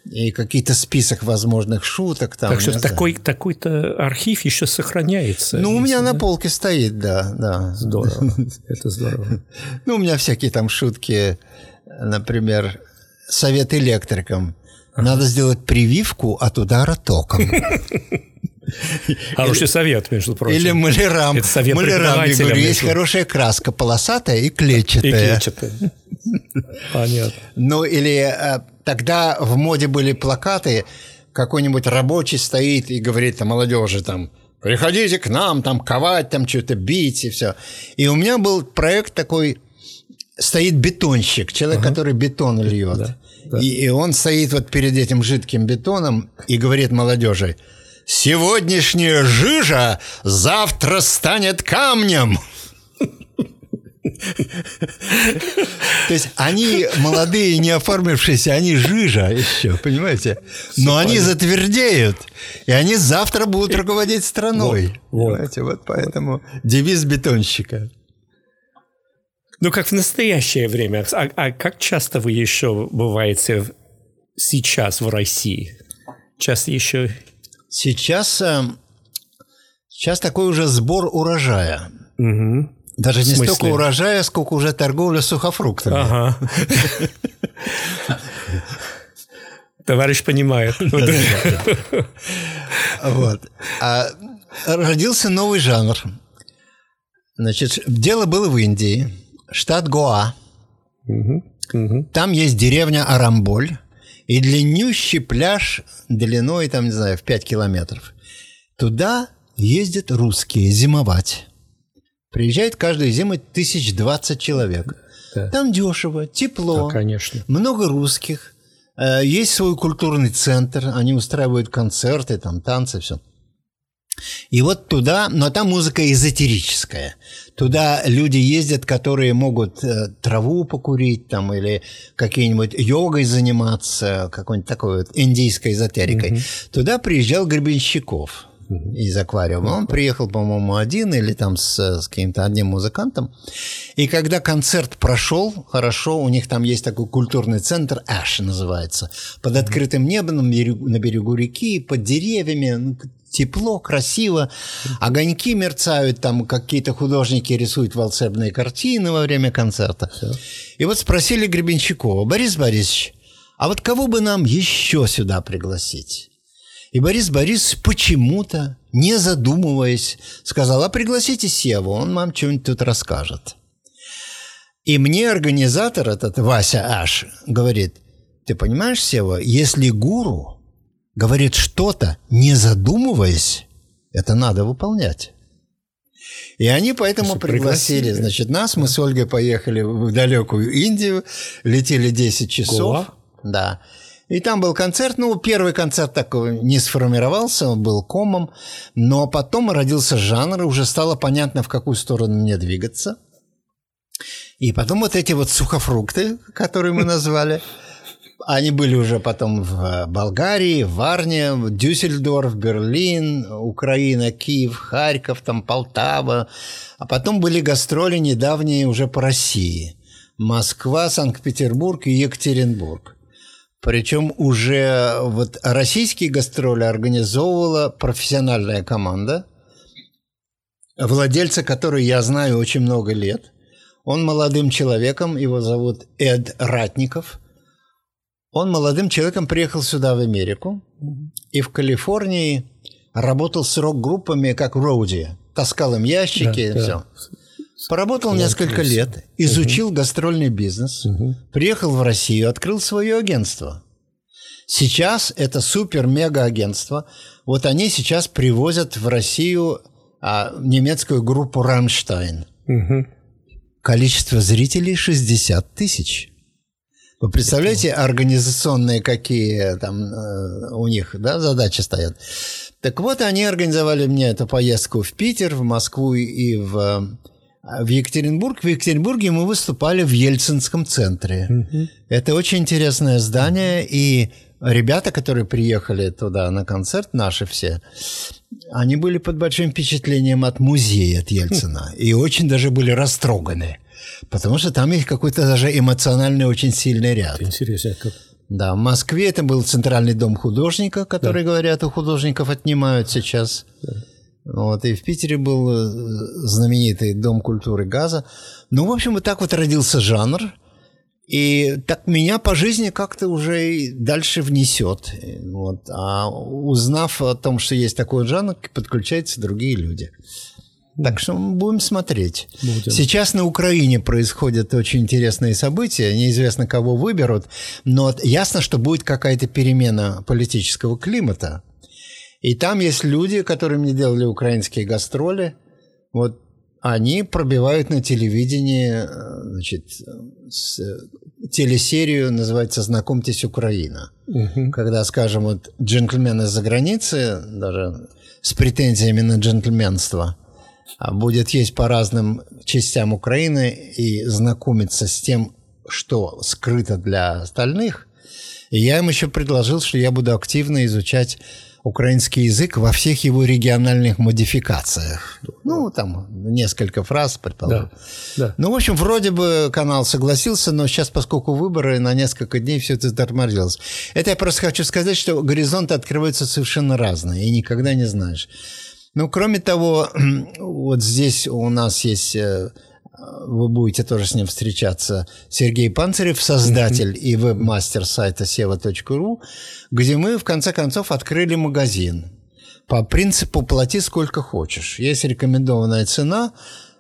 и какие-то список возможных шуток. Там, так что такой, такой-то архив еще сохраняется. Ну, у меня да? на полке стоит, да, да. Здорово, это здорово. Ну, у меня всякие там шутки, например, совет электрикам. Надо сделать прививку от удара током. Хороший совет, между прочим. Или малярам. Это совет малярам, я говорю, есть хорошая краска, полосатая и клетчатая. И клетчатая. Понятно. Ну, или э, тогда в моде были плакаты, какой-нибудь рабочий стоит и говорит там молодежи там, приходите к нам, там ковать, там что-то бить и все. И у меня был проект такой, стоит бетонщик, человек, ага. который бетон льет. Да. Да. И, и он стоит вот перед этим жидким бетоном и говорит молодежи, «Сегодняшняя жижа завтра станет камнем!» То есть они молодые, не оформившиеся, они жижа еще, понимаете? Но они затвердеют, и они завтра будут руководить страной. Вот, понимаете, вот поэтому девиз бетонщика. Ну, как в настоящее время. А, а как часто вы еще бываете сейчас в России? Часто еще... Сейчас, э, сейчас такой уже сбор урожая. Угу. Даже не столько урожая, сколько уже торговля сухофруктами. Ага. Товарищ понимает. Вот. А родился новый жанр. Значит, дело было в Индии штат Гоа. Угу, угу. Там есть деревня Арамболь и длиннющий пляж длиной, там, не знаю, в 5 километров. Туда ездят русские зимовать. Приезжает каждую зиму тысяч двадцать человек. Да. Там дешево, тепло, да, конечно. много русских. Э, есть свой культурный центр, они устраивают концерты, там танцы, все. И вот туда, но там музыка эзотерическая. Туда люди ездят, которые могут э, траву покурить там или какие-нибудь йогой заниматься, какой-нибудь такой вот индийской эзотерикой. Mm-hmm. Туда приезжал Гребенщиков из аквариума. Он приехал, по-моему, один или там с, с каким-то одним музыкантом. И когда концерт прошел хорошо, у них там есть такой культурный центр, Эш называется, под открытым небом на берегу, на берегу реки, под деревьями, ну, тепло, красиво, огоньки мерцают, там какие-то художники рисуют волшебные картины во время концерта. И вот спросили Гребенщикова, Борис Борисович, а вот кого бы нам еще сюда пригласить? И Борис Борис почему-то, не задумываясь, сказал, а пригласите Севу, он вам что-нибудь тут расскажет. И мне организатор этот, Вася Аш, говорит, ты понимаешь, Сева, если гуру говорит что-то, не задумываясь, это надо выполнять. И они поэтому пригласили, пригласили, значит, нас. Мы с Ольгой поехали в далекую Индию, летели 10 часов. Гоа? Да. И там был концерт, ну, первый концерт такой не сформировался, он был комом, но потом родился жанр, и уже стало понятно, в какую сторону мне двигаться. И потом вот эти вот сухофрукты, которые мы назвали, они были уже потом в Болгарии, в Варне, Дюссельдорф, Берлин, Украина, Киев, Харьков, там Полтава. А потом были гастроли недавние уже по России. Москва, Санкт-Петербург и Екатеринбург. Причем уже вот российские гастроли организовывала профессиональная команда, владельца которой я знаю очень много лет. Он молодым человеком, его зовут Эд Ратников. Он молодым человеком приехал сюда, в Америку, и в Калифорнии работал с рок-группами, как Роуди. Таскал им ящики, да, все. Да. Поработал Класс, несколько лет, изучил угу. гастрольный бизнес, угу. приехал в Россию, открыл свое агентство. Сейчас это супер-мега-агентство. Вот они сейчас привозят в Россию а, немецкую группу «Рамштайн». Угу. Количество зрителей 60 тысяч. Вы представляете, организационные какие там э, у них да, задачи стоят? Так вот, они организовали мне эту поездку в Питер, в Москву и в а в Екатеринбург. В Екатеринбурге мы выступали в Ельцинском центре. Угу. Это очень интересное здание, и ребята, которые приехали туда на концерт, наши все, они были под большим впечатлением от музея, от Ельцина. И очень даже были растроганы. Потому что там есть какой-то даже эмоциональный очень сильный ряд. Интересно, как... Да, в Москве это был Центральный дом художника, который, да. говорят, у художников отнимают сейчас. Да. Вот, и в Питере был э, знаменитый Дом культуры газа. Ну, в общем, вот так вот родился жанр. И так меня по жизни как-то уже дальше внесет. Вот. А узнав о том, что есть такой жанр, подключаются другие люди. Так что мы будем смотреть. Будем. Сейчас на Украине происходят очень интересные события. Неизвестно, кого выберут. Но ясно, что будет какая-то перемена политического климата. И там есть люди, которые мне делали украинские гастроли. Вот они пробивают на телевидении, э, значит, с, телесерию называется «Знакомьтесь, Украина». Угу. Когда, скажем, вот джентльмены за границы, даже с претензиями на джентльменство, будет есть по разным частям Украины и знакомиться с тем, что скрыто для остальных. И я им еще предложил, что я буду активно изучать украинский язык во всех его региональных модификациях. Ну, там несколько фраз, предположим. Да, да. Ну, в общем, вроде бы канал согласился, но сейчас, поскольку выборы, на несколько дней все это тормозилось. Это я просто хочу сказать, что горизонты открываются совершенно разные, и никогда не знаешь. Ну, кроме того, вот здесь у нас есть э, вы будете тоже с ним встречаться, Сергей Панцирев, создатель и веб-мастер сайта seva.ru, где мы, в конце концов, открыли магазин. По принципу «плати сколько хочешь». Есть рекомендованная цена,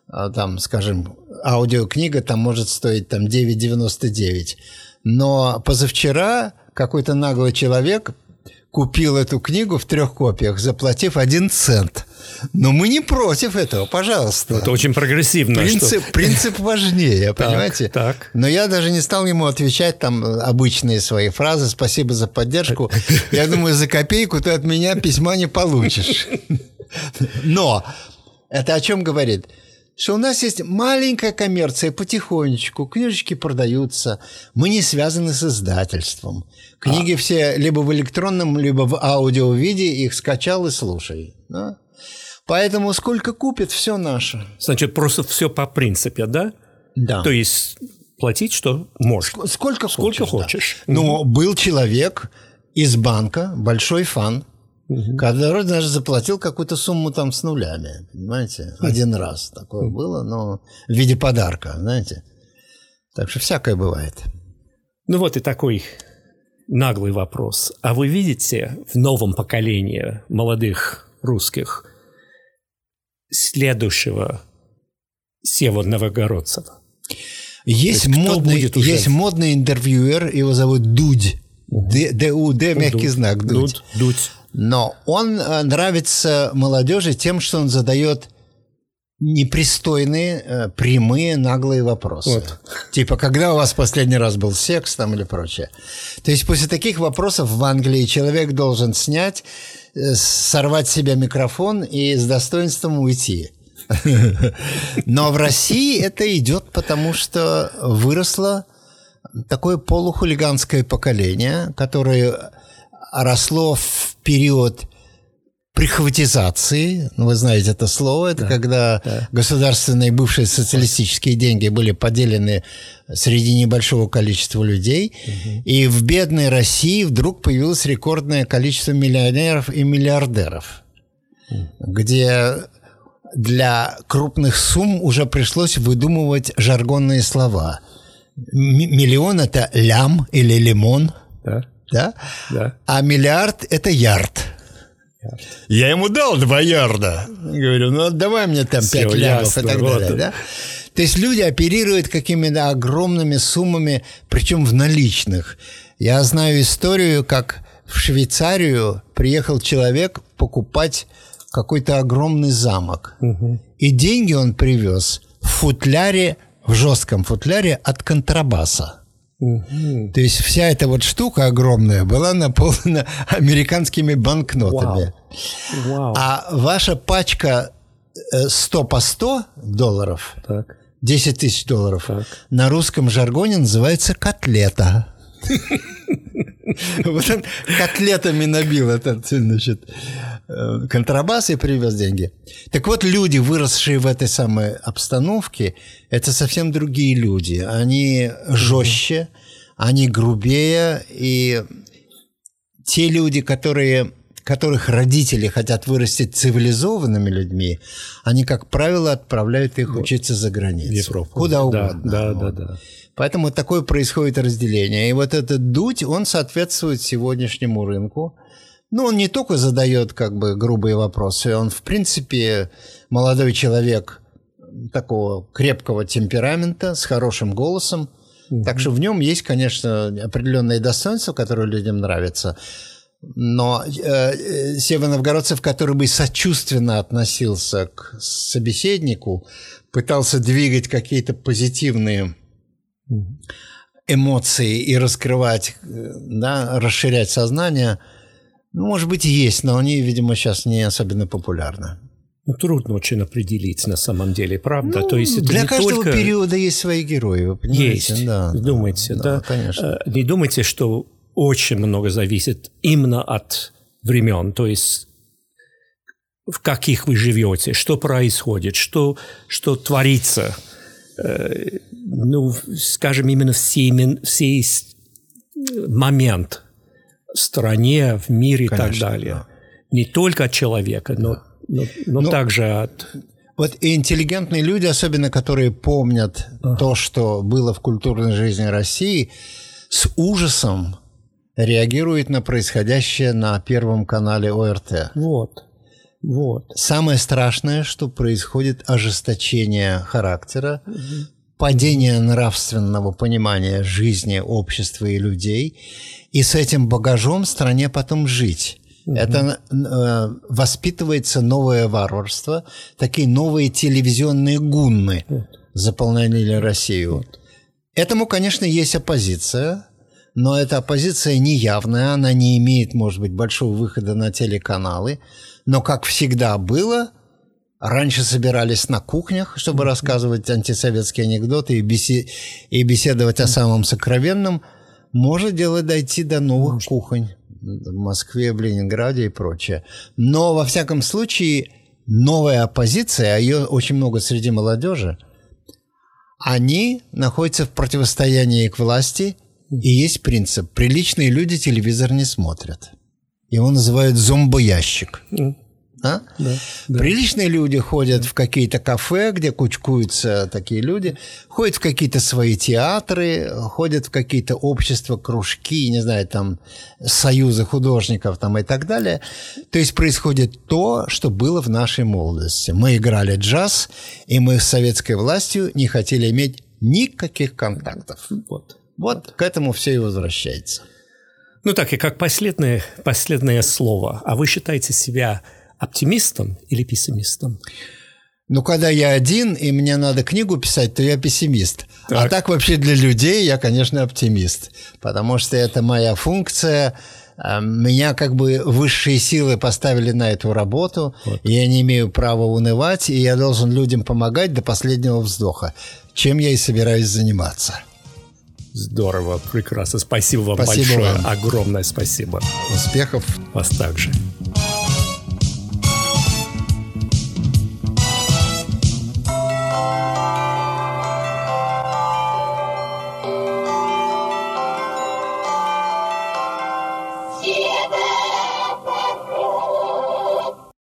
а, там, скажем, аудиокнига там может стоить там 9,99. Но позавчера какой-то наглый человек купил эту книгу в трех копиях, заплатив один цент. Но мы не против этого, пожалуйста. Это очень прогрессивно. Принцип, что... принцип важнее, понимаете? Так. Но я даже не стал ему отвечать там обычные свои фразы «спасибо за поддержку». Я думаю, за копейку ты от меня письма не получишь. Но это о чем говорит? Что у нас есть маленькая коммерция потихонечку, книжечки продаются, мы не связаны с издательством. Книги а. все либо в электронном, либо в аудио виде, их скачал и слушай. Да? Поэтому сколько купит, все наше. Значит, просто все по принципе, да? Да. То есть платить что можешь. Сколько, сколько хочешь. хочешь. Да. Но был человек из банка, большой фан, Угу. Который даже заплатил какую-то сумму там с нулями, понимаете? Один раз такое было, но в виде подарка, знаете? Так что всякое бывает. Ну вот и такой наглый вопрос. А вы видите в новом поколении молодых русских следующего Сева Новогородцева? Есть, модный, будет уже... есть модный интервьюер, его зовут Дудь. Д-У-Д, мягкий знак, Дудь. Дудь. Но он э, нравится молодежи тем, что он задает непристойные, э, прямые, наглые вопросы. Вот. Типа, когда у вас последний раз был секс там или прочее. То есть после таких вопросов в Англии человек должен снять, э, сорвать себе микрофон и с достоинством уйти. Но в России это идет, потому что выросло такое полухулиганское поколение, которое росло в период прихватизации, ну, вы знаете это слово, это да, когда да. государственные бывшие социалистические деньги были поделены среди небольшого количества людей, угу. и в бедной России вдруг появилось рекордное количество миллионеров и миллиардеров, угу. где для крупных сумм уже пришлось выдумывать жаргонные слова. М- миллион – это лям или лимон. Да да? Да. А миллиард – это ярд. Я ему дал два ярда. Говорю, ну давай мне там пять лямов и так вот далее. Да? То есть люди оперируют какими-то огромными суммами, причем в наличных. Я знаю историю, как в Швейцарию приехал человек покупать какой-то огромный замок. Угу. И деньги он привез в футляре, в жестком футляре от контрабаса. Угу. То есть вся эта вот штука огромная была наполнена американскими банкнотами. Вау. Вау. А ваша пачка 100 э, по 100 долларов, так. 10 тысяч долларов, так. на русском жаргоне называется котлета. Вот он котлетами набил этот, значит, контрабас и привез деньги. Так вот, люди, выросшие в этой самой обстановке, это совсем другие люди. Они жестче, они грубее, и те люди, которые которых родители хотят вырастить цивилизованными людьми, они, как правило, отправляют их учиться за границу. Европу. Куда угодно. Да, да, вот. да, да. Поэтому такое происходит разделение. И вот этот дуть, он соответствует сегодняшнему рынку. Ну, он не только задает как бы грубые вопросы, он, в принципе, молодой человек такого крепкого темперамента, с хорошим голосом. Mm-hmm. Так что в нем есть, конечно, определенные достоинства, которые людям нравятся. Но э, северо-новгородцев, который бы сочувственно относился к собеседнику, пытался двигать какие-то позитивные эмоции и раскрывать, э, да, расширять сознание, ну, может быть, и есть, но они, видимо, сейчас не особенно популярны. Ну, трудно очень определить на самом деле, правда? Ну, То есть для каждого только... периода есть свои герои, вы понимаете? Есть, да, думаете, да, да? конечно. Э, не думайте, что очень много зависит именно от времен, то есть в каких вы живете, что происходит, что, что творится. Э, ну, скажем, именно в сей, сей момент в стране, в мире Конечно, и так далее. Да. Не только от человека, но, да. но, но, но также от... Вот и интеллигентные люди, особенно которые помнят ага. то, что было в культурной жизни России, с ужасом реагирует на происходящее на Первом канале ОРТ. Вот. Вот. Самое страшное, что происходит ожесточение характера, угу. падение нравственного понимания жизни, общества и людей, и с этим багажом стране потом жить. Угу. Это э, воспитывается новое варварство, такие новые телевизионные гунны вот. заполнили Россию. Вот. Этому, конечно, есть оппозиция, но эта оппозиция неявная, она не имеет, может быть, большого выхода на телеканалы. Но, как всегда было, раньше собирались на кухнях, чтобы рассказывать антисоветские анекдоты и, беси... и беседовать о самом сокровенном. Может дело дойти до новых может. кухонь в Москве, в Ленинграде и прочее. Но, во всяком случае, новая оппозиция, а ее очень много среди молодежи, они находятся в противостоянии к власти – и есть принцип. Приличные люди телевизор не смотрят. Его называют зомбоящик. А? Да, да. Приличные люди ходят в какие-то кафе, где кучкуются такие люди, ходят в какие-то свои театры, ходят в какие-то общества, кружки, не знаю, там, союзы художников там и так далее. То есть происходит то, что было в нашей молодости. Мы играли джаз, и мы с советской властью не хотели иметь никаких контактов. Вот. Вот к этому все и возвращается. Ну так, и как последнее, последнее слово. А вы считаете себя оптимистом или пессимистом? Ну, когда я один, и мне надо книгу писать, то я пессимист. А так. А так вообще для людей я, конечно, оптимист. Потому что это моя функция. А, меня как бы высшие силы поставили на эту работу. Вот. Я не имею права унывать, и я должен людям помогать до последнего вздоха. Чем я и собираюсь заниматься. Здорово, прекрасно. Спасибо вам спасибо большое. Вам. Огромное спасибо. Успехов. Вас также.